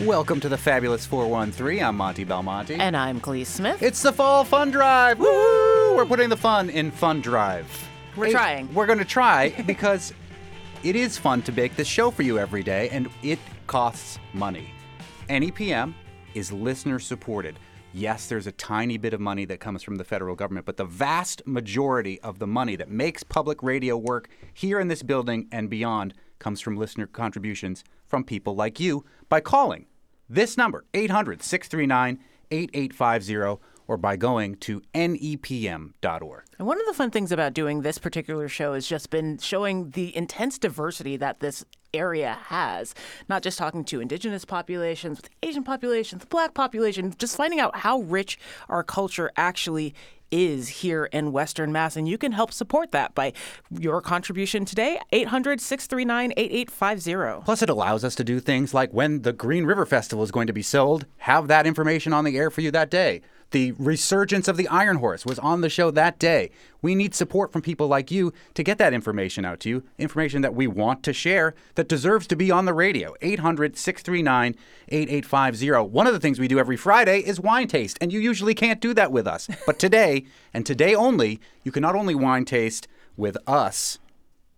Welcome to the Fabulous 413. I'm Monty Belmonte. And I'm Kaliis Smith. it's the Fall Fun Drive. Woo! We're putting the fun in Fun Drive. We're Hey, trying. We're going to try because it is fun to make this show for you every day, and it costs money. NEPM is listener supported. Yes, there's a tiny bit of money that comes from the federal government, but the vast majority of the money that makes public radio work here in this building and beyond comes from listener contributions from people like you by calling this number, 800 639 8850, or by going to nepm.org. And one of the fun things about doing this particular show has just been showing the intense diversity that this area has. Not just talking to indigenous populations, with Asian populations, black population, just finding out how rich our culture actually is here in Western Mass. And you can help support that by your contribution today, 800 639 8850. Plus, it allows us to do things like when the Green River Festival is going to be sold, have that information on the air for you that day. The resurgence of the Iron Horse was on the show that day. We need support from people like you to get that information out to you, information that we want to share that deserves to be on the radio. 800 639 8850. One of the things we do every Friday is wine taste, and you usually can't do that with us. But today, and today only, you can not only wine taste with us,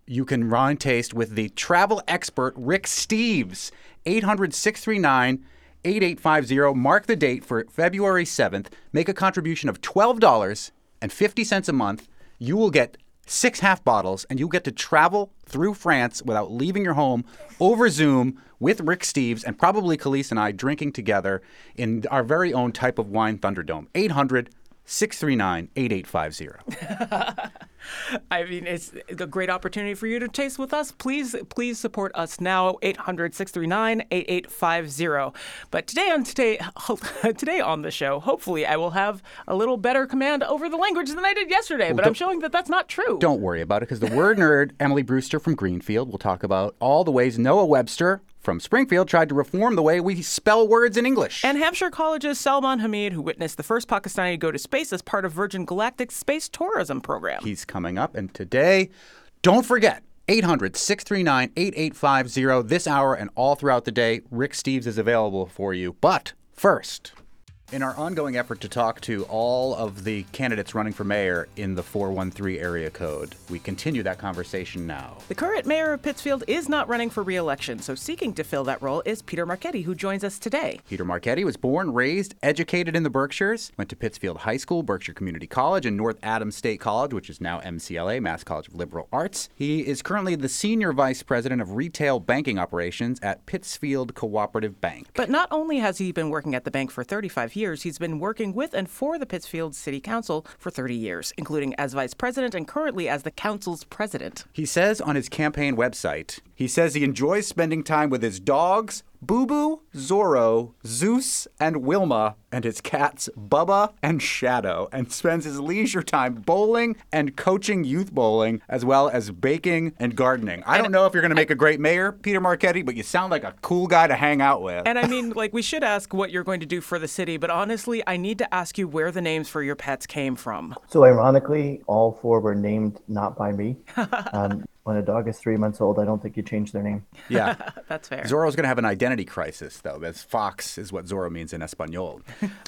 you can wine taste with the travel expert Rick Steves. 800 639 8850. Mark the date for February 7th. Make a contribution of $12.50 a month. You will get six half bottles and you'll get to travel through France without leaving your home over Zoom with Rick Steves and probably Kaliis and I drinking together in our very own type of wine Thunderdome. 800 639 8850. I mean, it's a great opportunity for you to taste with us. Please, please support us now, 800-639-8850. But today on today, today on the show, hopefully I will have a little better command over the language than I did yesterday. but I'm showing that that's not true. Don't worry about it because the word nerd, Emily Brewster from Greenfield, will talk about all the ways Noah Webster from Springfield tried to reform the way we spell words in English. And Hampshire College's Salman Hameed, who witnessed the first Pakistani to go to space as part of Virgin Galactic's space tourism program. He's coming up. And today, don't forget 800 639 8850 this hour and all throughout the day. Rick Steves is available for you. But first, in our ongoing effort to talk to all of the candidates running for mayor in the 413 area code, we continue that conversation now. The current mayor of Pittsfield is not running for re-election, so seeking to fill that role is Peter Marchetti, who joins us today. Peter Marchetti was born, raised, educated in the Berkshires, went to Pittsfield High School, Berkshire Community College, and North Adams State College, which is now MCLA, Mass College of Liberal Arts. He is currently the Senior Vice President of Retail Banking Operations at Pittsfield Cooperative Bank. But not only has he been working at the bank for 35 years, he's been working with and for the Pittsfield City Council for 30 years, including as vice president and currently as the council's president. He says on his campaign website, he says he enjoys spending time with his dogs, Boo Boo, Zorro, Zeus, and Wilma, and his cats, Bubba and Shadow, and spends his leisure time bowling and coaching youth bowling, as well as baking and gardening. I don't know if you're going to make a great mayor, Peter Marchetti, but you sound like a cool guy to hang out with. And I mean, like, we should ask what you're going to do for the city, but honestly, I need to ask you where the names for your pets came from. So ironically, all four were named not by me. Um, when a dog is three months old, I don't think you change their name. yeah. That's fair. Zorro's going to have an identity crisis, though, as fox is what Zorro means in Espanol.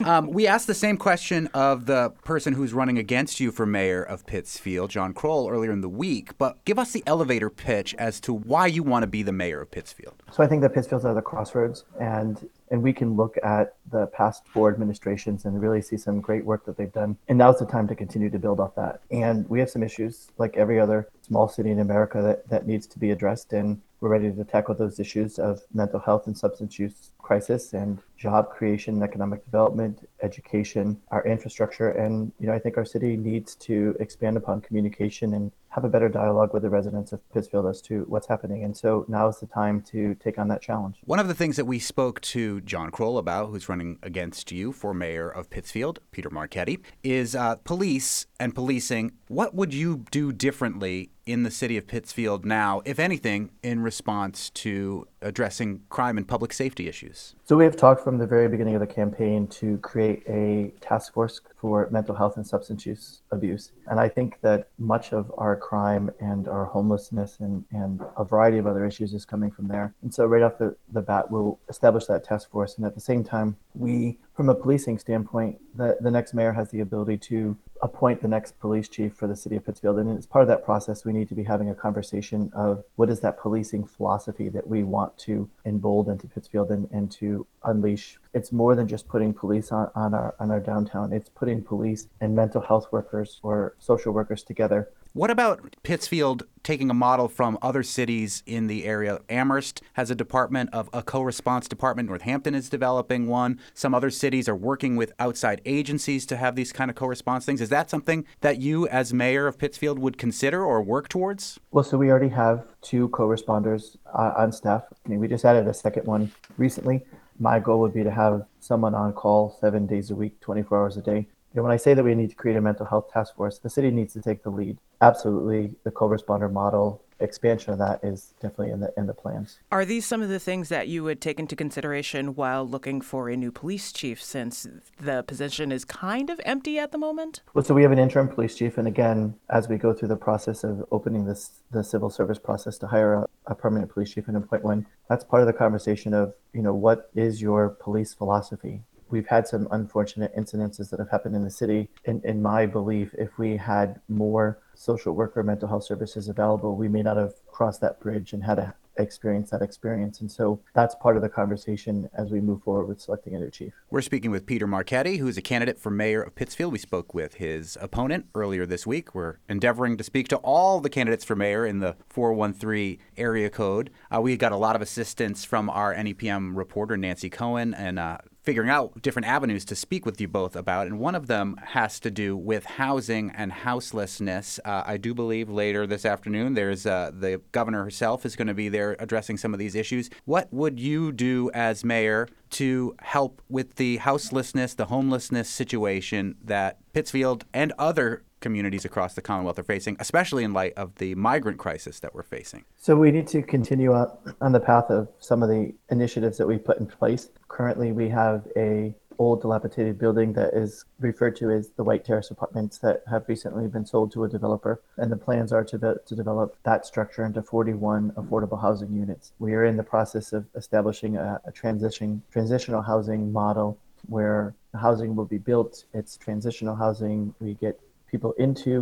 um, we asked the same question of the person who's running against you for mayor of Pittsfield, John Kroll, earlier in the week. But give us the elevator pitch as to why you want to be the mayor of Pittsfield. So I think that Pittsfield's at the crossroads, and and we can look at the past four administrations and really see some great work that they've done. And now's the time to continue to build off that. And we have some issues, like every other small city in America, that, that needs to be addressed. And we're ready to tackle those issues of mental health and substance use crisis and job creation, economic development, education, our infrastructure. And, you know, I think our city needs to expand upon communication and have a better dialogue with the residents of Pittsfield as to what's happening. And so now is the time to take on that challenge. One of the things that we spoke to John Kroll about, who's running against you for mayor of Pittsfield, Peter Marchetti, is uh, police and policing. What would you do differently in the city of Pittsfield now, if anything, in response to addressing crime and public safety issues? So we have talked from the very beginning of the campaign to create a task force for mental health and substance use abuse. And I think that much of our crime and our homelessness and, and a variety of other issues is coming from there. And so right off the, the bat, we'll establish that task force. And at the same time, we, from a policing standpoint, the, the next mayor has the ability to appoint the next police chief for the city of Pittsfield. And as part of that process, we need to be having a conversation of what is that policing philosophy that we want to embolden into Pittsfield and, and to unleash. It's more than just putting police on, on our on our downtown. It's putting police and mental health workers or social workers together what about Pittsfield taking a model from other cities in the area? Amherst has a department of a co-response department. Northampton is developing one. Some other cities are working with outside agencies to have these kind of co-response things. Is that something that you, as mayor of Pittsfield, would consider or work towards? Well, so we already have two co-responders uh, on staff. I mean, we just added a second one recently. My goal would be to have someone on call seven days a week, 24 hours a day And when I say that we need to create a mental health task force, the city needs to take the lead. Absolutely, the co-responder model expansion of that is definitely in the in the plans. Are these some of the things that you would take into consideration while looking for a new police chief, since the position is kind of empty at the moment? Well, so we have an interim police chief, and again, as we go through the process of opening this the civil service process to hire a, a permanent police chief and appoint one, that's part of the conversation of you know what is your police philosophy we've had some unfortunate incidences that have happened in the city. In, in my belief, if we had more social worker mental health services available, we may not have crossed that bridge and had to experience that experience. And so that's part of the conversation as we move forward with selecting a new chief. We're speaking with Peter Marchetti, who is a candidate for mayor of Pittsfield. We spoke with his opponent earlier this week. We're endeavoring to speak to all the candidates for mayor in the 413 area code. Uh, we got a lot of assistance from our NEPM reporter, Nancy Cohen, and uh, figuring out different avenues to speak with you both about, and one of them has to do with housing and houselessness. Uh, I do believe later this afternoon, there's uh, the governor herself is going to be there addressing some of these issues. What would you do as mayor to help with the houselessness, the homelessness situation that Pittsfield and other communities across the Commonwealth are facing, especially in light of the migrant crisis that we're facing? So we need to continue on the path of some of the initiatives that we've put in place. Currently, we have a old dilapidated building that is referred to as the White Terrace Apartments that have recently been sold to a developer. And the plans are to, be, to develop that structure into 41 affordable housing units. We are in the process of establishing a, a transition, transitional housing model where housing will be built. It's transitional housing. We get people into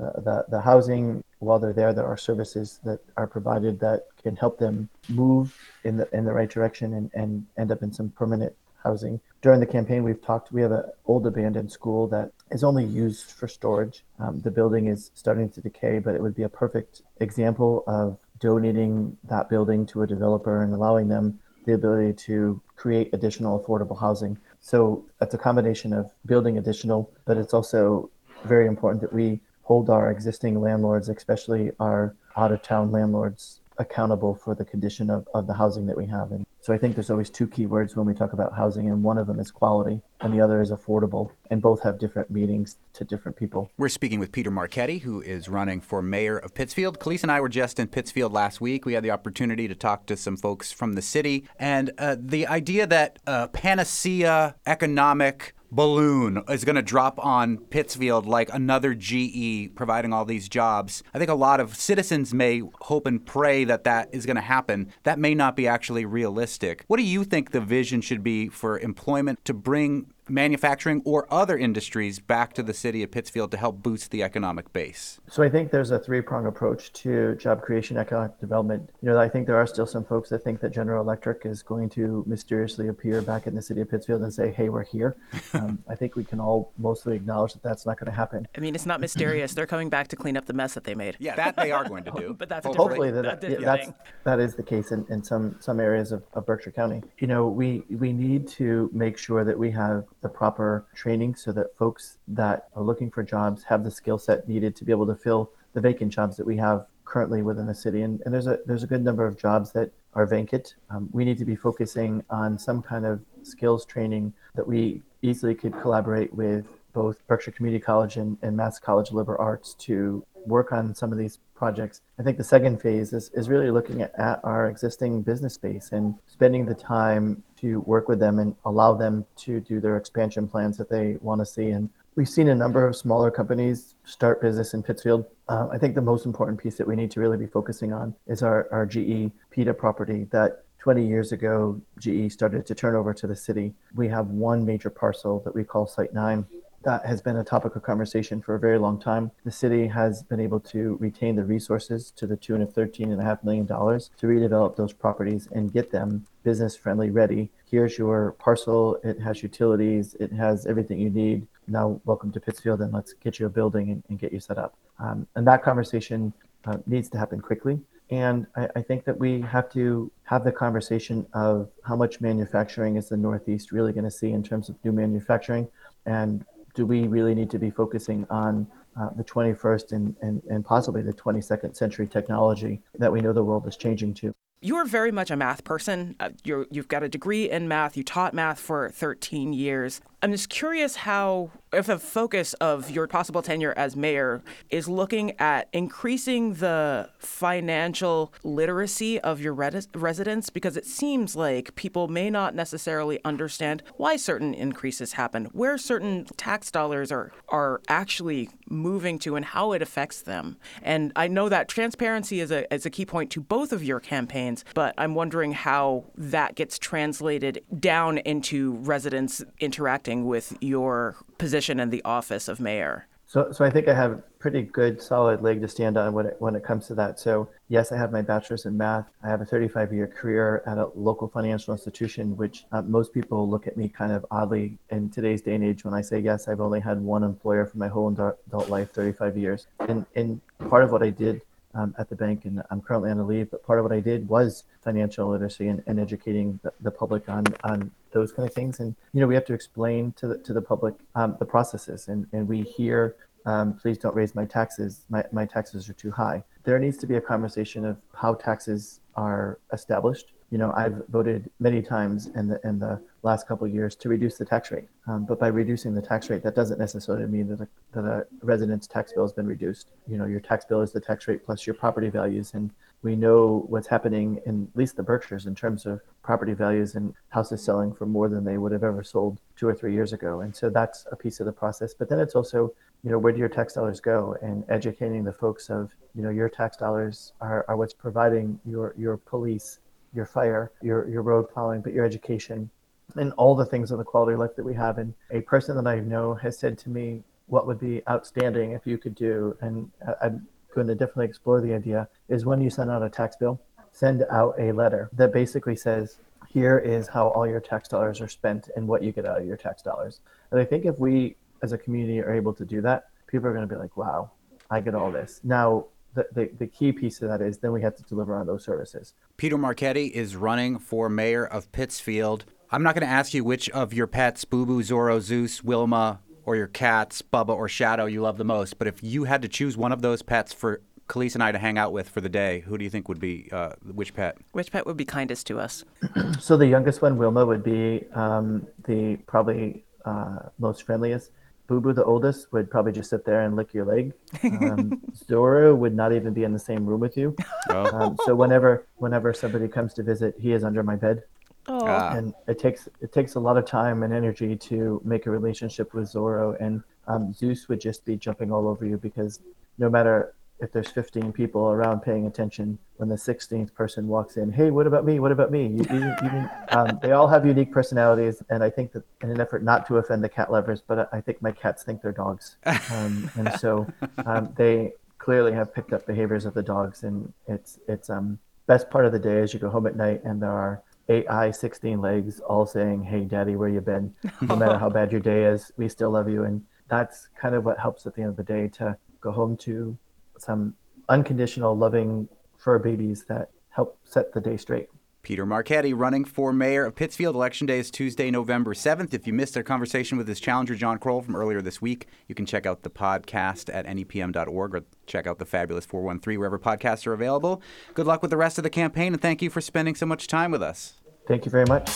uh, the, the housing while they're there. There are services that are provided that can help them move in the in the right direction and, and end up in some permanent housing. During the campaign, we've talked. We have an old abandoned school that is only used for storage. Um, the building is starting to decay, but it would be a perfect example of donating that building to a developer and allowing them the ability to create additional affordable housing. So it's a combination of building additional, but it's also very important that we hold our existing landlords, especially our out of town landlords, accountable for the condition of, of the housing that we have. And so I think there's always two key words when we talk about housing, and one of them is quality, and the other is affordable, and both have different meanings to different people. We're speaking with Peter Marchetti, who is running for mayor of Pittsfield. Kaliis and I were just in Pittsfield last week. We had the opportunity to talk to some folks from the city, and uh, the idea that uh, panacea economic balloon is going to drop on Pittsfield like another GE providing all these jobs. I think a lot of citizens may hope and pray that that is going to happen. That may not be actually realistic. What do you think the vision should be for employment to bring manufacturing or other industries back to the city of Pittsfield to help boost the economic base? So I think there's a three-pronged approach to job creation, economic development. You know, I think there are still some folks that think that General Electric is going to mysteriously appear back in the city of Pittsfield and say, "Hey, we're here." Um, I think we can all mostly acknowledge that that's not going to happen. I mean, it's not mysterious. They're coming back to clean up the mess that they made. Yeah, that they are going to do. but that's a hopefully that, that, yeah, that's that is the case in, in some some areas of, of Berkshire County. You know, we we need to make sure that we have the proper training so that folks that are looking for jobs have the skill set needed to be able to fill the vacant jobs that we have currently within the city. And, and there's a there's a good number of jobs that are vacant. Um, we need to be focusing on some kind of skills training that we easily could collaborate with both Berkshire Community College and, and Mass College of Liberal Arts to work on some of these projects. I think the second phase is, is really looking at, at our existing business space and spending the time to work with them and allow them to do their expansion plans that they want to see and we've seen a number of smaller companies start business in Pittsfield. Uh, I think the most important piece that we need to really be focusing on is our, our GE PEDA property that 20 years ago, GE started to turn over to the city. We have one major parcel that we call Site 9 that has been a topic of conversation for a very long time. The city has been able to retain the resources to the tune of $13.5 million to redevelop those properties and get them business friendly ready. Here's your parcel, it has utilities, it has everything you need. Now, welcome to Pittsfield, and let's get you a building and, and get you set up. Um, and that conversation uh, needs to happen quickly. And I, I, think that we have to have the conversation of how much manufacturing is the Northeast really going to see in terms of new manufacturing, and do we really need to be focusing on uh, the 21st and, and, and possibly the 22nd century technology that we know the world is changing to? You're very much a math person. Uh, you have got a degree in math. You taught math for 13 years. I'm just curious how, if the focus of your possible tenure as mayor is looking at increasing the financial literacy of your res- residents, because it seems like people may not necessarily understand why certain increases happen, where certain tax dollars are, are actually moving to, and how it affects them. And I know that transparency is a, is a key point to both of your campaigns, but I'm wondering how that gets translated down into residents interacting with your position in the office of mayor? So, so I think I have a pretty good, solid leg to stand on when it, when it comes to that. So, yes, I have my bachelor's in math. I have a 35 year career at a local financial institution, which uh, most people look at me kind of oddly in today's day and age when I say, yes, I've only had one employer for my whole adult life, 35 years. And, and part of what I did um, at the bank, and I'm currently on a leave. But part of what I did was financial literacy and, and educating the, the, public on on those kind of things. And you know, we have to explain to the to the public um, the processes, and and we hear. Um, please don't raise my taxes. My, my taxes are too high. There needs to be a conversation of how taxes are established you know, I've voted many times in the in the last couple of years to reduce the tax rate. Um, but by reducing the tax rate, that doesn't necessarily mean that a, that a resident's tax bill has been reduced. You know, your tax bill is the tax rate plus your property values, and we know what's happening in at least the Berkshires in terms of property values and houses selling for more than they would have ever sold two or three years ago. And so that's a piece of the process. But then it's also, you know, where do your tax dollars go? And educating the folks of, you know, your tax dollars are, are what's providing your your police your fire, your, your road plowing, but your education, and all the things of the quality of life that we have. And a person that I know has said to me, what would be outstanding if you could do, and I'm going to definitely explore the idea, is when you send out a tax bill, send out a letter that basically says, here is how all your tax dollars are spent and what you get out of your tax dollars. And I think if we as a community are able to do that, people are going to be like, wow, I get all this. Now, the, the, the key piece of that is then we have to deliver on those services. Peter Marchetti is running for mayor of Pittsfield. I'm not going to ask you which of your pets, Boo Boo, Zorro, Zeus, Wilma, or your cats, Bubba or Shadow, you love the most. But if you had to choose one of those pets for Kaliis and I to hang out with for the day, who do you think would be uh, which pet? Which pet would be kindest to us? so the youngest one, Wilma, would be um, the probably uh, most friendliest. Boo Boo, the oldest, would probably just sit there and lick your leg. Um, Zorro would not even be in the same room with you. Oh. Um, so whenever whenever somebody comes to visit, he is under my bed. Oh. And it takes it takes a lot of time and energy to make a relationship with Zorro. And um, Zeus would just be jumping all over you because no matter if there's 15 people around paying attention when the 16th person walks in hey what about me what about me you, you, you um, they all have unique personalities and i think that in an effort not to offend the cat lovers but i think my cats think they're dogs um, and so um, they clearly have picked up behaviors of the dogs and it's it's um best part of the day is you go home at night and there are eight eye 16 legs all saying hey daddy where you been no matter how bad your day is we still love you and that's kind of what helps at the end of the day to go home to some unconditional, loving fur babies that help set the day straight. Peter Marchetti running for mayor of Pittsfield. Election day is Tuesday, November 7th. If you missed our conversation with his challenger, John Kroll, from earlier this week, you can check out the podcast at nepm.org or check out the fabulous 413 wherever podcasts are available. Good luck with the rest of the campaign, and thank you for spending so much time with us. Thank you very much.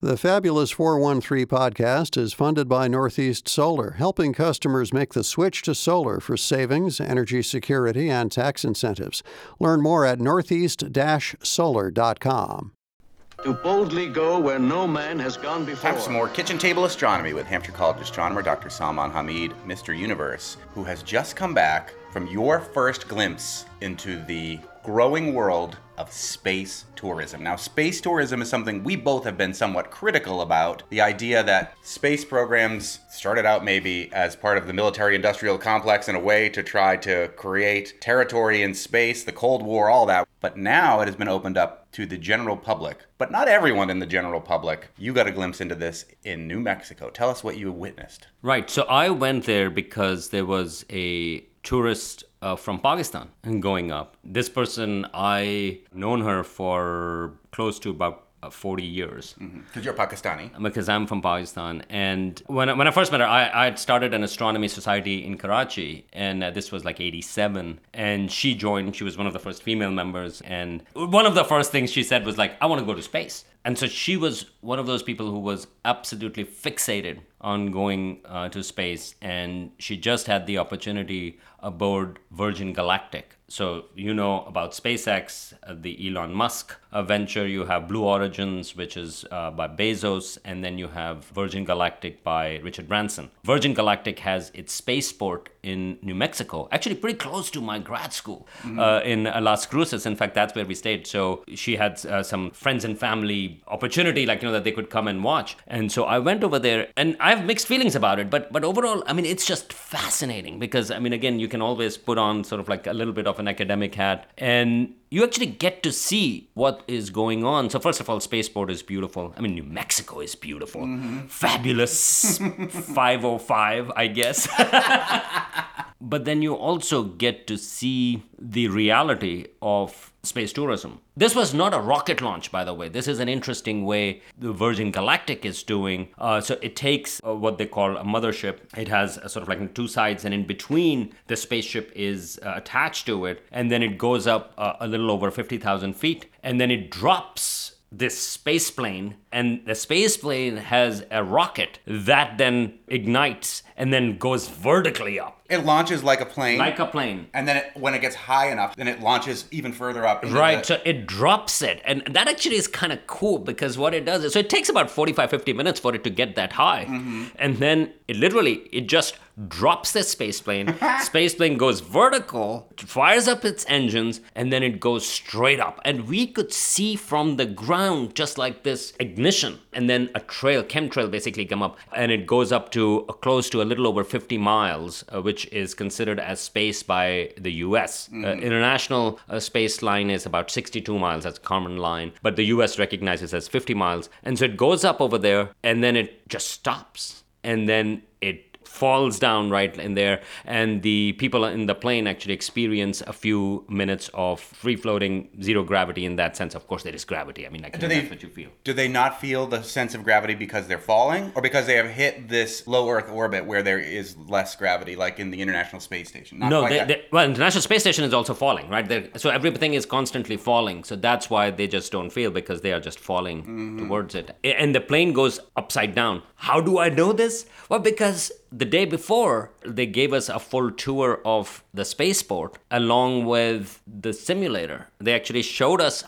The Fabulous 413 podcast is funded by Northeast Solar, helping customers make the switch to solar for savings, energy security, and tax incentives. Learn more at northeast solar.com. to boldly go where no man has gone before. Time for some more kitchen table astronomy with Hampshire College astronomer Dr. Salman Hameed, Mr. Universe, who has just come back from your first glimpse into the growing world of space tourism. Now, space tourism is something we both have been somewhat critical about. The idea that space programs started out maybe as part of the military industrial complex in a way to try to create territory in space, the Cold War, all that. But now it has been opened up to the general public. But not everyone in the general public. You got a glimpse into this in New Mexico. Tell us what you witnessed. Right. So I went there because there was a tourist uh, from Pakistan and going up. This person, I known her for close to about uh, 40 years Because you're Pakistani. because I'm from Pakistan. And when I, when I first met her, I, I had started an astronomy society in Karachi, and uh, this was like 87. And she joined, she was one of the first female members. And one of the first things she said was like, I want to go to space. And so she was one of those people who was absolutely fixated on going uh, to space. And she just had the opportunity aboard Virgin Galactic. So you know about SpaceX, uh, the Elon Musk venture. You have Blue Origins, which is uh, by Bezos, and then you have Virgin Galactic by Richard Branson. Virgin Galactic has its spaceport in New Mexico, actually pretty close to my grad school uh, in uh, Las Cruces. In fact, that's where we stayed. So she had uh, some friends and family opportunity, like you know that they could come and watch. And so I went over there, and I have mixed feelings about it. But but overall, I mean, it's just fascinating because I mean, again, you can always put on sort of like a little bit of an academic hat and you actually get to see what is going on. So first of all, spaceport is beautiful. I mean, New Mexico is beautiful, fabulous, 505, I guess. but then you also get to see the reality of space tourism. This was not a rocket launch, by the way. This is an interesting way the Virgin Galactic is doing. Uh, so it takes uh, what they call a mothership. It has a sort of like two sides, and in between the spaceship is uh, attached to it, and then it goes up uh, a little over 50,000 feet, and then it drops this space plane and the space plane has a rocket that then ignites and then goes vertically up It launches like a plane. like a plane and then it, when it gets high enough, then it launches even further up. Right, the- so it drops it. And that actually is kind of cool because what it does is, so it takes about 45, 50 minutes for it to get that high. And then it literally, it just drops the space plane. space plane goes vertical, fires up its engines, and then it goes straight up. And we could see from the ground just like this ignition and then a trail, chemtrail basically come up. And it goes up to uh, close to a little over 50 miles, uh, which is considered as space by the US. Uh, international uh, space line is about 62 miles, that's a common line, but the US recognizes as 50 miles. And so it goes up over there and then it just stops. And then it falls down right in there and the people in the plane actually experience a few minutes of free floating zero gravity in that sense of course there is gravity i mean I Do they- that's what you feel Do they not feel the sense of gravity because they're falling, or because they have hit this low Earth orbit where there is less gravity, like in the International Space Station? Not no, they, they, well, International Space Station is also falling, right? They're, so everything is constantly falling. So that's why they just don't feel because they are just falling Mm-hmm. towards it. And the plane goes upside down. How do I know this? Well, because the day before they gave us a full tour of the spaceport along with the simulator. They actually showed us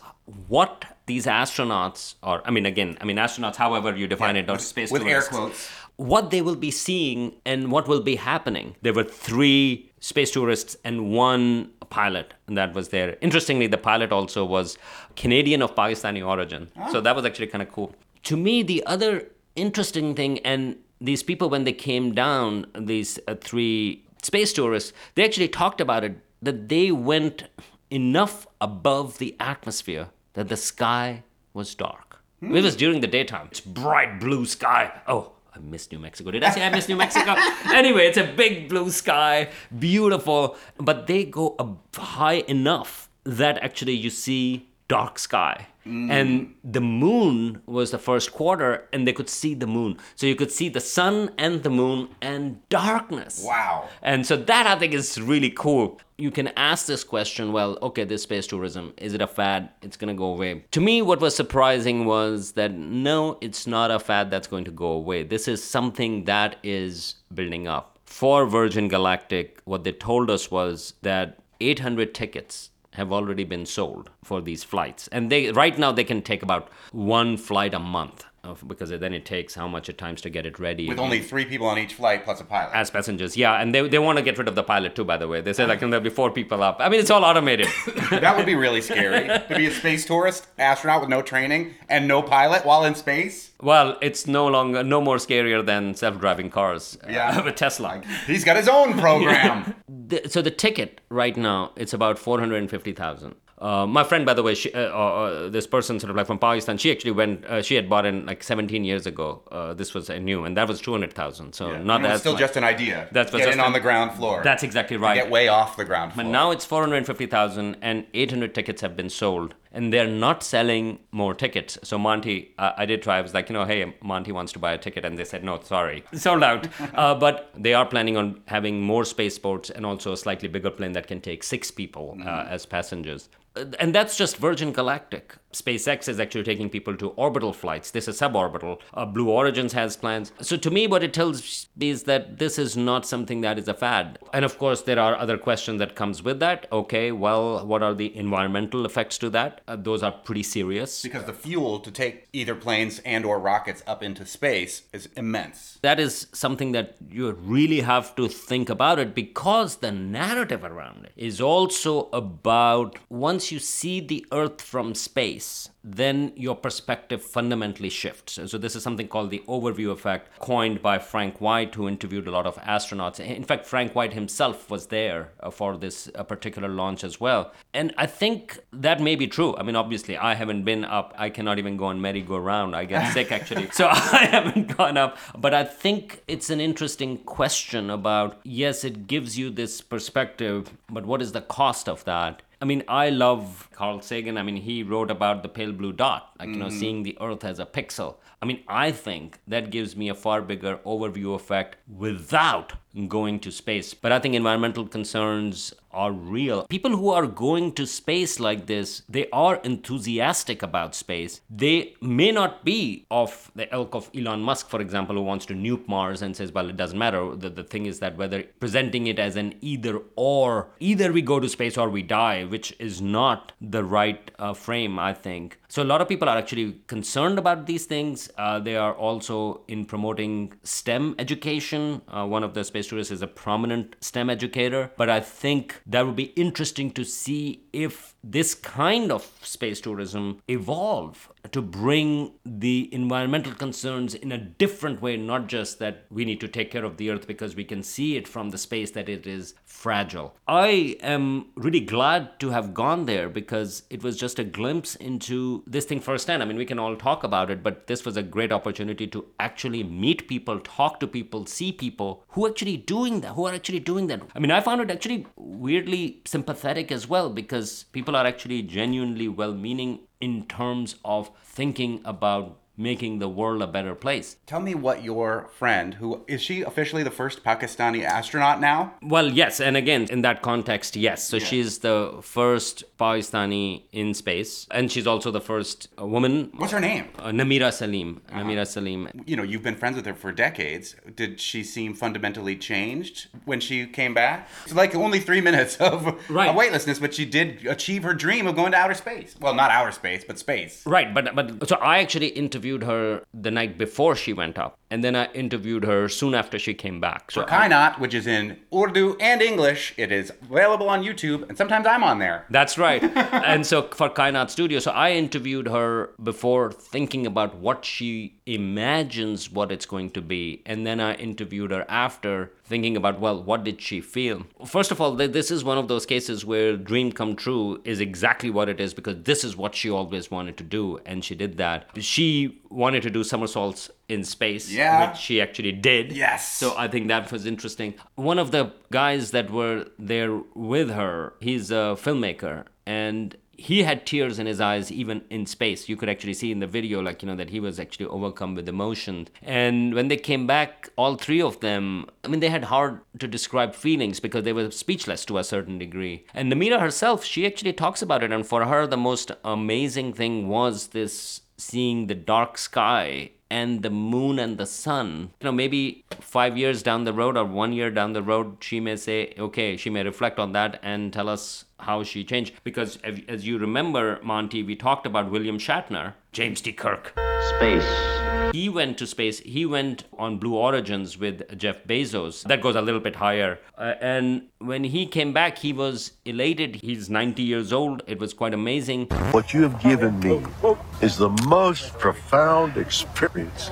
what these astronauts or I mean again, I mean astronauts however you define it or space with air quotes. what they will be seeing and what will be happening. There were three space tourists and one pilot that was there. Interestingly, the pilot also was Canadian of Pakistani origin. Ah. So that was actually kind of cool. To me, the other interesting thing, and these people, when they came down, these uh, three space tourists, they actually talked about it that they went enough above the atmosphere that the sky was dark. It was during the daytime. It's bright blue sky. Oh, I miss New Mexico. Did I say I miss New Mexico? anyway, it's a big blue sky, beautiful, but they go high enough that actually you see dark sky. And the moon was the first quarter, and they could see the moon. So you could see the sun and the moon and darkness. Wow. And so that I think is really cool. You can ask this question well, okay, this space tourism, is it a fad? It's going to go away. To me, what was surprising was that no, it's not a fad that's going to go away. This is something that is building up. For Virgin Galactic, what they told us was that 800 tickets have already been sold for these flights. And they right now they can take about one flight a month of, because then it takes how much it times to get it ready. With only three people on each flight plus a pilot. As passengers, yeah. And they, they want to get rid of the pilot too, by the way. They say, like, there'll be four people up. I mean, it's all automated. that would be really scary. to be a space tourist, astronaut with no training, and no pilot while in space. Well, it's no longer, no more scarier than self driving cars. Uh, yeah. Uh, with Tesla. He's got his own program. the, so the ticket right now, it's about 450000 uh, my friend, by the way, she, uh, uh, uh, this person sort of like from Pakistan, she actually went. Uh, she had bought in like 17 years ago. Uh, this was new, and that was 200,000. So not You that. it's still much. just an idea. That's Get in on the ground floor. That's exactly right. Get way off the ground floor. But now it's 450,000 and 800 tickets have been sold. And they're not selling more tickets. So Monty, uh, I did try. I was like, you know, hey, Monty wants to buy a ticket. And they said, no, sorry. Sold out. uh, but they are planning on having more spaceports and also a slightly bigger plane that can take six people uh, as passengers. Uh, And that's just Virgin Galactic. SpaceX is actually taking people to orbital flights. This is suborbital. Uh, Blue Origins has plans. So to me, what it tells me is that this is not something that is a fad. And of course, there are other questions that comes with that. Okay, well, what are the environmental effects to that? Uh, those are pretty serious. because the fuel to take either planes and or rockets up into space is immense. that is something that you really have to think about it because the narrative around it is also about once you see the earth from space then your perspective fundamentally shifts. So this is something called the overview effect coined by frank white who interviewed a lot of astronauts. In fact frank white himself was there uh, for this uh, particular launch as well. And i think that may be true. I mean obviously i haven't been up. I cannot even go on merry-go-round. I get sick actually. So i haven't gone up. But i think it's an interesting question about yes it gives you this perspective but what is the cost of that I mean, I love Carl Sagan. I mean, he wrote about the pale blue dot, like, you know, mm-hmm. seeing the Earth as a pixel. I mean, I think that gives me a far bigger overview effect without going to space. But I think environmental concerns are real. People who are going to space like this, they are enthusiastic about space. They may not be of the ilk of Elon Musk, for example, who wants to nuke Mars and says, well, it doesn't matter. The, the thing is that whether presenting it as an either or, either we go to space or we die, which is not the right uh, frame, I think. So a lot of people are actually concerned about these things. Uh, they are also in promoting STEM education. Uh, one of the space tourists is a prominent STEM educator. But I think that would be interesting to see if this kind of space tourism evolve to bring the environmental concerns in a different way not just that we need to take care of the earth because we can see it from the space that it is fragile. I am really glad to have gone there because it was just a glimpse into this thing firsthand. I mean we can all talk about it but this was a great opportunity to actually meet people talk to people see people who are actually doing that who are actually doing that. I mean i found it actually weirdly sympathetic as well because people are actually genuinely well meaning in terms of thinking about making the world a better place. Tell me what your friend, who is she officially the first Pakistani astronaut now? Well, yes, and again, in that context, yes. So she's the first Pakistani in space, and she's also the first uh, woman. What's her name? Uh, Namira Salim. Namira Salim. You know, you've been friends with her for decades. Did she seem fundamentally changed when she came back? It's like only three minutes of, Right. of weightlessness, but she did achieve her dream of going to outer space. Well, not outer space, but space. Right, but but so I actually interviewed her the night before she went up, and then I interviewed her soon after she came back. So For Kainaat, which is in Urdu and English, it is available on YouTube, and sometimes I'm on there. That's right. and so for Kainaat Studio, so I interviewed her before thinking about what she imagines what it's going to be. And then I interviewed her after thinking about, well, what did she feel? First of all, this is one of those cases where dream come true is exactly what it is because this is what she always wanted to do. And she did that. She wanted to do somersaults in space, Yeah. which she actually did. Yes. So I think that was interesting. One of the guys that were there with her, he's a filmmaker, and he had tears in his eyes even in space. You could actually see in the video, like, you know, that he was actually overcome with emotion. And when they came back, all three of them, I mean, they had hard to describe feelings because they were speechless to a certain degree. And Namira herself, she actually talks about it. And for her, the most amazing thing was this seeing the dark sky and the moon and the sun. You know, maybe five years down the road or one year down the road, she may say, okay, she may reflect on that and tell us how she changed. Because as- you remember, Monty, we talked about William Shatner, James T. Kirk. Space. He went to space. He went on Blue Origins with Jeff Bezos. That goes a little bit higher. Uh, and when he came back, he was elated. He's 90 years old. It was quite amazing. What you have given me is the most profound experience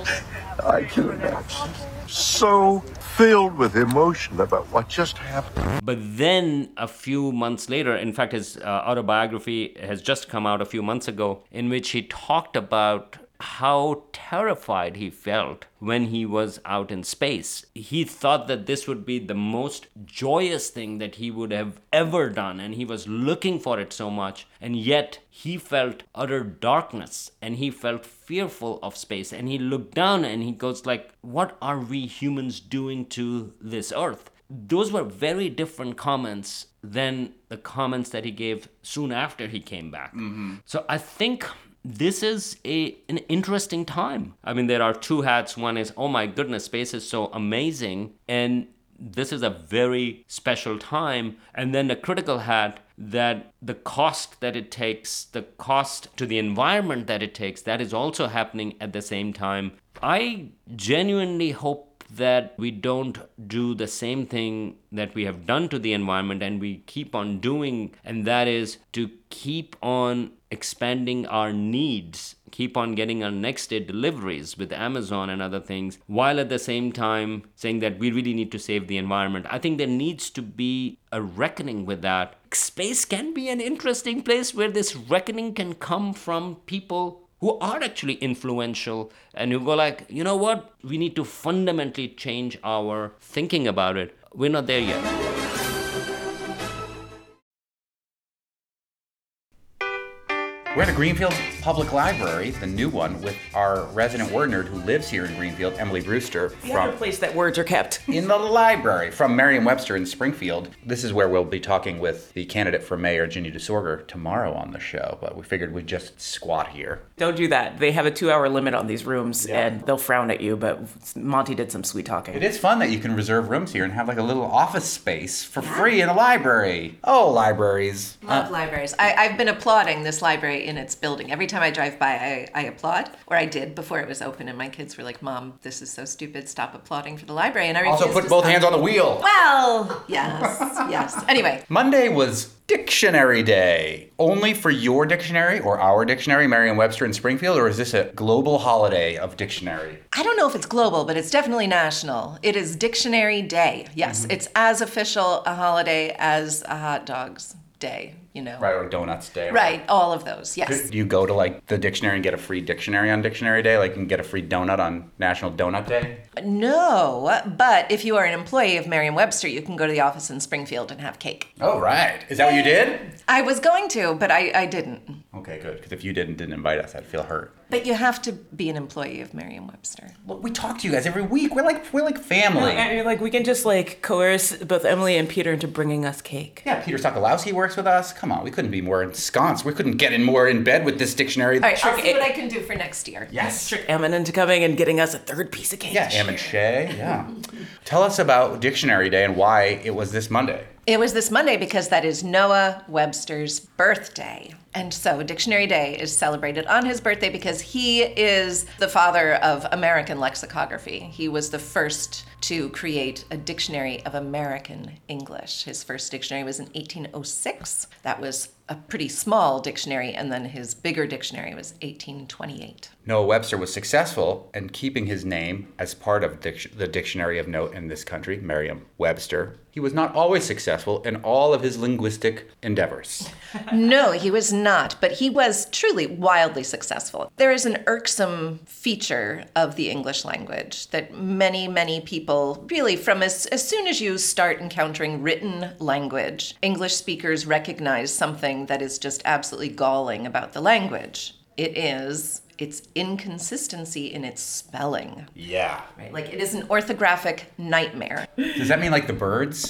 I can imagine. So filled with emotion about what just happened. But then a few months later, in fact, his uh, autobiography has just come out a few months ago, in which he talked about how terrified he felt when he was out in space. He thought that this would be the most joyous thing that he would have ever done, and he was looking for it so much, and yet he felt utter darkness and he felt fearful of space and he looked down and he goes like what are we humans doing to this earth those were very different comments than the comments that he gave soon after he came back. Mm-hmm. So I think this is a an interesting time. I mean, there are two hats. One is, oh my goodness, space is so amazing, and this is a very special time. And then the critical hat that the cost that it takes, the cost to the environment that it takes, that is also happening at the same time. I genuinely hope that we don't do the same thing that we have done to the environment and we keep on doing, and that is to keep on expanding our needs, keep on getting our next day deliveries with Amazon and other things, while at the same time saying that we really need to save the environment. I think there needs to be a reckoning with that. Space can be an interesting place where this reckoning can come from people who are actually influential and who go like, you know what, we need to fundamentally change our thinking about it. We're not there yet. We're at a Greenfield Public Library, the new one, with our resident word nerd who lives here in Greenfield, Emily Brewster, The other place that words are kept. in the library from Merriam-Webster in Springfield. This is where we'll be talking with the candidate for mayor, Ginny Desorgher, tomorrow on the show. But we figured we'd just squat here. Don't do that. They have a two hour limit on these rooms and they'll frown at you, but Monty did some sweet talking. It is fun that you can reserve rooms here and have like a little office space for free in a library. Oh, libraries. Love uh, libraries. I, I've been applauding this library in its building. Every time I drive by, I, I applaud, or I did before it was open, and my kids were like, "Mom, this is so stupid. Stop applauding for the library." And I Also, put both stop. hands on the wheel. Well, yes, yes. Anyway, Monday was Dictionary Day. Only for your dictionary or our dictionary, Merriam Webster in Springfield, or is this a global holiday of dictionary? I don't know if it's global, but it's definitely national. It is Dictionary Day. Yes, Mm-hmm. it's as official a holiday as a hot dogs day. You know, Right, or Donuts Day. Right, all of those. Yes. Do you go to like the dictionary and get a free dictionary on Dictionary Day? Like, you can get a free donut on National Donut Day? No, but if you are an employee of Merriam-Webster, you can go to the office in Springfield and have cake. Oh, right. Is that what you did? I was going to, but I, I didn't. Okay, good. Because if you didn't didn't invite us, I'd feel hurt. But you have to be an employee of Merriam-Webster. Look, we talk to you guys every week. We're like we're like family. I mean, like we can just like coerce both Emily and Peter into bringing us cake. Yeah, Peter Sokolowski works with us. Come on, we couldn't be more ensconced. We couldn't get in more in bed with this dictionary. All right, I'll Trick see what I can do for next year. Yes. Trick Emin into coming and getting us a third piece of cake. Yeah, Em and Shay. Yeah. Tell us about Dictionary Day and why it was this Monday. It was this Monday because that is Noah Webster's birthday. And so Dictionary Day is celebrated on his birthday because he is the father of American lexicography. He was the first to create a dictionary of American English. His first dictionary was in 1806. That was a pretty small dictionary, and then his bigger dictionary was 1828. Noah Webster was successful in keeping his name as part of the dictionary of note in this country, Merriam Webster. He was not always successful in all of his linguistic endeavors. No, he was not, but he was truly wildly successful. There is an irksome feature of the English language that many, many people really, from as, as soon as you start encountering written language, English speakers recognize something that is just absolutely galling about the language. It is its inconsistency in its spelling. Yeah. Right? Like it is an orthographic nightmare. Does that mean like the birds?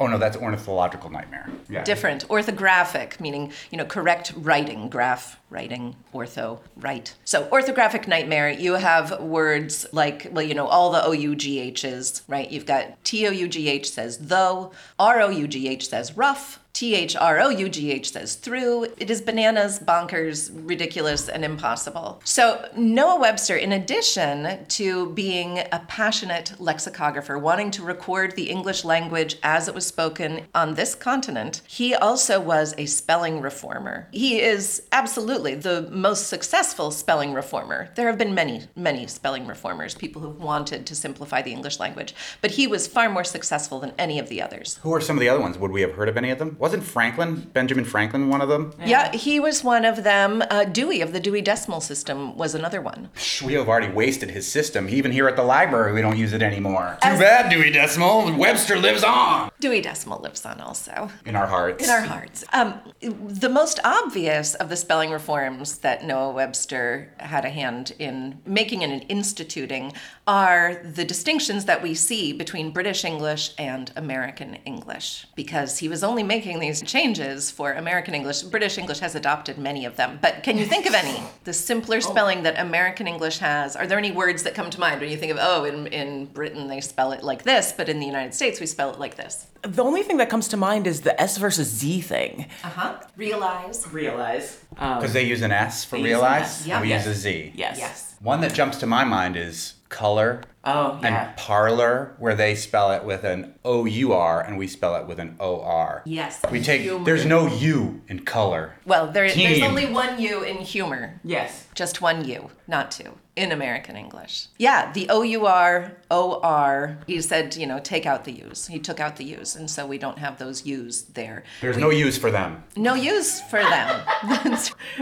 Oh no, that's ornithological nightmare. Yeah. different orthographic meaning you know correct writing graph writing ortho right so orthographic nightmare you have words like well you know all the o-u-g-h's right you've got t-o-u-g-h says though r-o-u-g-h says rough T-H-R-O-U-G-H says through. It is bananas, bonkers, ridiculous, and impossible. So Noah Webster, in addition to being a passionate lexicographer, wanting to record the English language as it was spoken on this continent, he also was a spelling reformer. He is absolutely the most successful spelling reformer. There have been many, many spelling reformers, people who've wanted to simplify the English language, but he was far more successful than any of the others. Who are some of the other ones? Would we have heard of any of them? Wasn't Franklin, Benjamin Franklin, one of them? Yeah, he was one of them. Uh, Dewey of the Dewey Decimal System was another one. Psh, We have already wasted his system. Even here at the library, we don't use it anymore. Too bad, Dewey Decimal. Webster lives on Dewey Decimal lives on also. in our hearts. In our hearts. Um, the most obvious of the spelling reforms that Noah Webster had a hand in making and instituting are the distinctions that we see between British English and American English. Because he was only making these changes for American English. British English has adopted many of them. But can you think of any? The simpler spelling that American English has. Are there any words that come to mind when you think of, oh, in, in Britain they spell it like this, but in the United States we spell it like this? The only thing that comes to mind is the S versus Z thing. Uh huh. Realize. Realize. Um, Because they use an S for They use an realize, S, yeah. and we Yes. use a Z. yes. Yes. One that jumps to my mind is color Oh, yeah. and parlor, where they spell it with an O U R and we spell it with an O R. Yes. We take, Humor. there's no U in color. Well, there, there's only one U in humor. Yes. Just one U, not two, in American English. Yeah, the O U R, O R, he said, you know, take out the U's. He took out the U's, and so we don't have those U's there. There's no use for them. No use for them.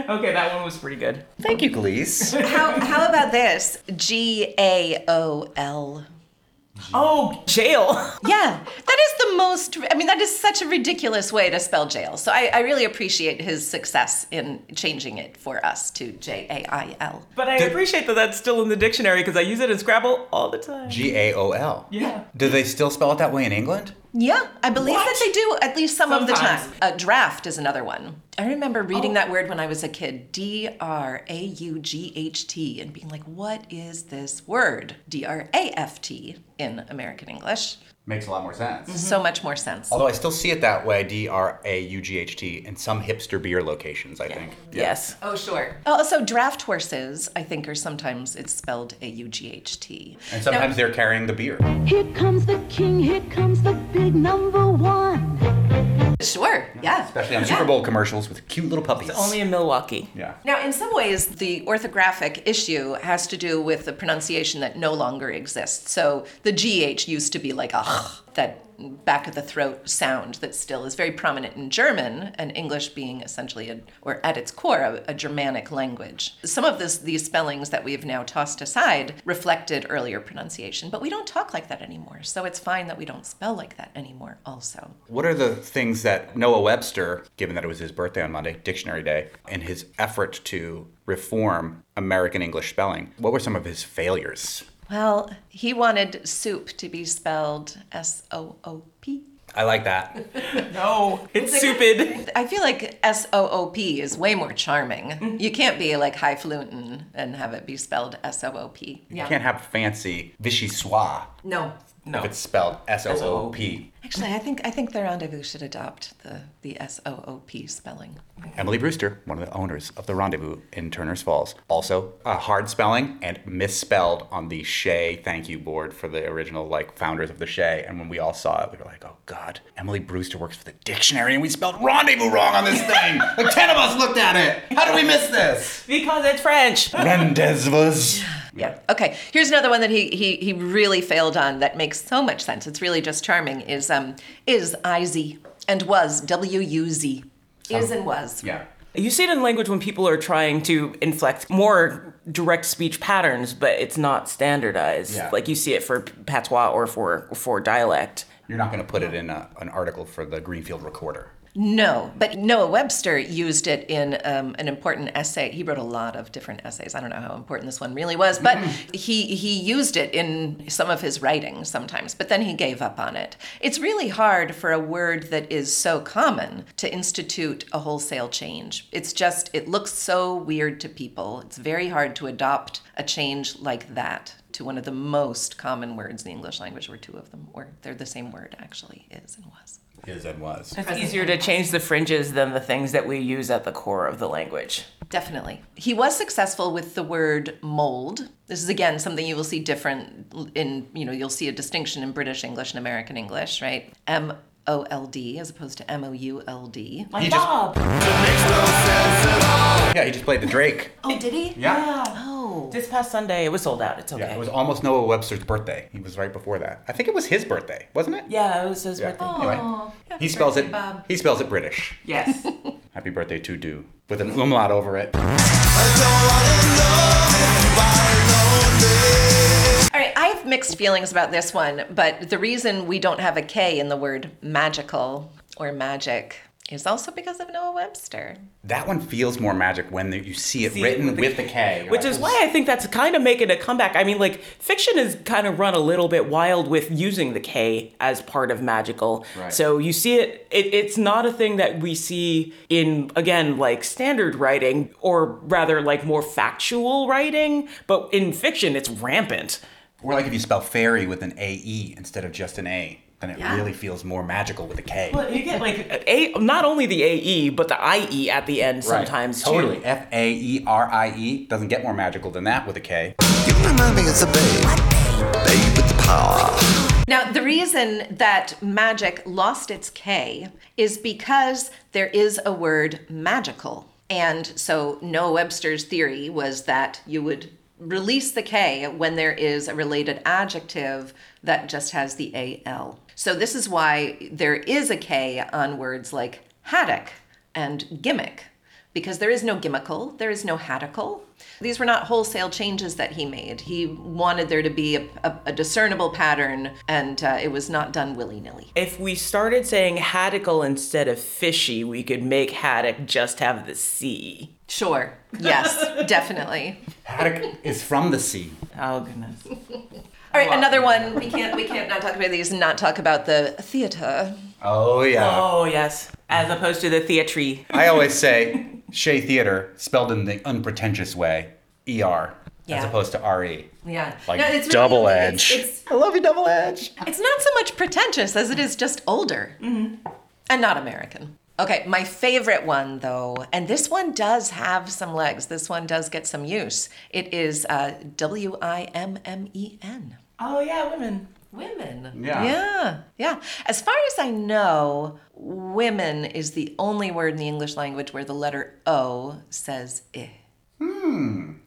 Okay, that one was pretty good. Thank you, Kaliis. how, how about this? G A O L. Oh, jail. Yeah, that is the most, I mean, that is such a ridiculous way to spell jail. So I, I really appreciate his success in changing it for us to J A I L. But I appreciate that that's still in the dictionary because I use it in Scrabble all the time. G A O L. Yeah. Do they still spell it that way in England? Yeah, I believe What? that they do at least some of the time. A draft is another one. I remember reading oh. that word when I was a kid, D R A U G H T, and being like, what is this word? D R A F T in American English. Makes a lot more sense. So much more sense. Although I still see it that way, D R A U G H T, in some hipster beer locations, I think. Yes. Oh, sure. Oh, also, draft horses, I think, are sometimes it's spelled A U G H T. And sometimes they're carrying the beer. Here comes the king, here comes the big number one. Sure, yeah. Especially on Super Bowl commercials with cute little puppies. Only in Milwaukee. Yeah. Now, in some ways, the orthographic issue has to do with the pronunciation that no longer exists. So the GH used to be like a that back of the throat sound that still is very prominent in German, and English being essentially, a, or at its core, a, a Germanic language. Some of this, these spellings that we've now tossed aside reflected earlier pronunciation, but we don't talk like that anymore. So it's fine that we don't spell like that anymore, also. What are the things that Noah Webster, given that it was his birthday on Monday, Dictionary Day, in his effort to reform American English spelling, what were some of his failures? Well, he wanted soup to be spelled S O O P. I like that. No, it's stupid. I feel like S O O P is way more charming. Mm-hmm. You can't be like highfalutin and have it be spelled S O O P. You can't have fancy vichyssoise No. No. if it's spelled S O O P. Actually, I think I think the Rendezvous should adopt the the S O O P spelling. Emily Brewster, one of the owners of the Rendezvous in Turner's Falls, also a hard spelling and misspelled on the Shea thank you board for the original like founders of the Shea. And when we all saw it, we were like, "Oh God, Emily Brewster works for the dictionary, and we spelled rendezvous wrong on this thing. like ten of us looked at it. How did we miss this? Because it's French. Rendezvous. Yeah. Okay. Here's another one that he he he really failed on that makes so much sense. It's really just charming. Is um is I Z and was W U Z is and was. Yeah. You see it in language when people are trying to inflect more direct speech patterns, but it's not standardized. Yeah. Like you see it for patois or for for dialect. You're not going to put it in a, an article for the Greenfield Recorder. No, but Noah Webster used it in um, an important essay. He wrote a lot of different essays. I don't know how important this one really was, but he he used it in some of his writings sometimes. But then he gave up on it. It's really hard for a word that is so common to institute a wholesale change. It's just it looks so weird to people. It's very hard to adopt a change like that to one of the most common words in the English language, or two of them, or they're the same word actually, is and was. Is and was. It's easier to change the fringes than the things that we use at the core of the language. Definitely. He was successful with the word mold. This is again something you will see different in, you know, you'll see a distinction in British English and American English, right? M O L D as opposed to M O U L D. Like He just- Yeah, he just played the Drake. Oh, did he? Yeah. This past Sunday, it was sold out. It's okay. Yeah, it was almost Noah Webster's birthday. He was right before that. I think it was his birthday, wasn't it? Yeah, it was his Yeah. birthday. Anyway, he spells it. Bob. He spells it British. Yes. Happy birthday to do with an umlaut over it. All right, I have mixed feelings about this one, but the reason we don't have a K in the word magical or magic is also because of Noah Webster. That one feels more magic when you see it See it written with the with the K. Which is why I think that's kind of making a comeback. I mean, like, fiction has kind of run a little bit wild with using the K as part of magical. Right. So you see it, it, it's not a thing that we see in, again, like standard writing, or rather, like more factual writing, but in fiction, it's rampant. Or like if you spell fairy with an AE instead of just an A, then it Yeah. really feels more magical with a K. But you get like a not only the AE, but the IE at the end sometimes too. Totally. F A E R I E doesn't get more magical than that with a K. You remind me of the babe. Babe with power. Now, the reason that magic lost its K is because there is a word magical. And so Noah Webster's theory was that you would release the K when there is a related adjective that just has the AL. So this is why there is a K on words like haddock and gimmick because there is no gimmickle, there is no haddical. These were not wholesale changes that he made. He wanted there to be a, a, a discernible pattern, and uh, it was not done willy nilly. If we started saying haddockle instead of fishy, we could make haddock just have the C. Sure. Yes, definitely. Haddock is from the sea. Oh goodness. All right, another one. We can't we can't not talk about these and not talk about the theater. Oh yeah. Oh yes, as opposed to the theatre. I always say Shea Theater spelled in the unpretentious way, ER, as opposed to RE. Yeah. Like No, it's double it's- edge. it's- I love you, double edge. It's not so much pretentious as it is just older and not American. Okay, my favorite one though, and this one does have some legs. This one does get some use. It is uh, W I M M E N. Oh yeah, women. Women. Yeah. Yeah. Yeah. As far as I know, women is the only word in the English language where the letter O says I.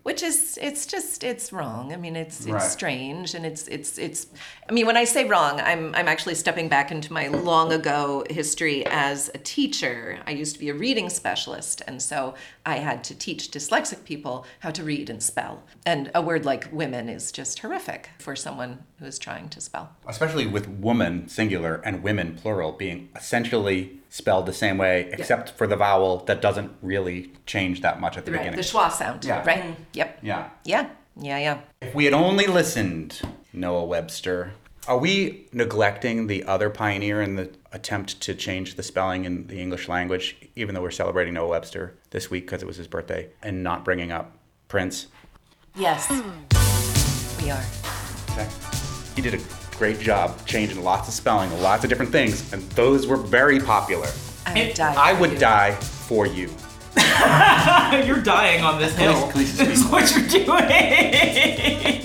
Which is it's just it's wrong. I mean it's it's Right. strange and it's it's it's I mean when I say wrong, I'm I'm actually stepping back into my long ago history as a teacher. I used to be a reading specialist and so I had to teach dyslexic people how to read and spell. And a word like women is just horrific for someone who is trying to spell. Especially with woman singular and women plural being essentially spelled the same way, except for the vowel that doesn't really change that much at the Right, beginning. the schwa sound. Yeah. Right. Mm. Yep. yeah. Yeah. Yeah. Yeah. If we had only listened, Noah Webster, are we neglecting the other pioneer in the attempt to change the spelling in the English language, even though we're celebrating Noah Webster this week because it was his birthday, and not bringing up Prince? Yes. Hmm. We are. Okay. He did a great job changing lots of spelling, lots of different things, and those were very popular. I would die. I for would you. die for you. You're dying on this hill. Please, please Is what you're doing.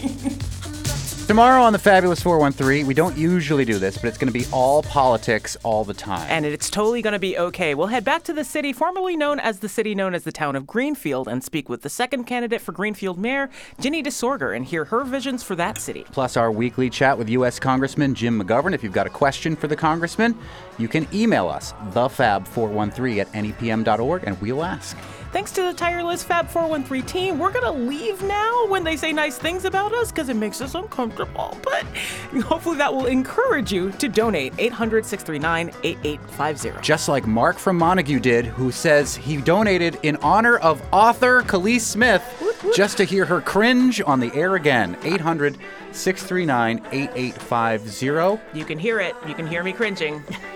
Tomorrow on the Fabulous 413, we don't usually do this, but it's going to be all politics all the time. And it's totally going to be okay. We'll head back to the city formerly known as the city known as the town of Greenfield and speak with the second candidate for Greenfield mayor, Ginny Desorgher, and hear her visions for that city. Plus, our weekly chat with U.S. Congressman Jim McGovern. If you've got a question for the congressman, you can email us, thefab413 at nepm.org, and we'll ask. Thanks to the tireless Fab 413 team. We're going to leave now when they say nice things about us because it makes us uncomfortable. But hopefully that will encourage you to donate 800 639 8850. Just like Mark from Montague did, who says he donated in honor of author Kaliis Smith just to hear her cringe on the air again. 800 639 8850. You can hear it. You can hear me cringing.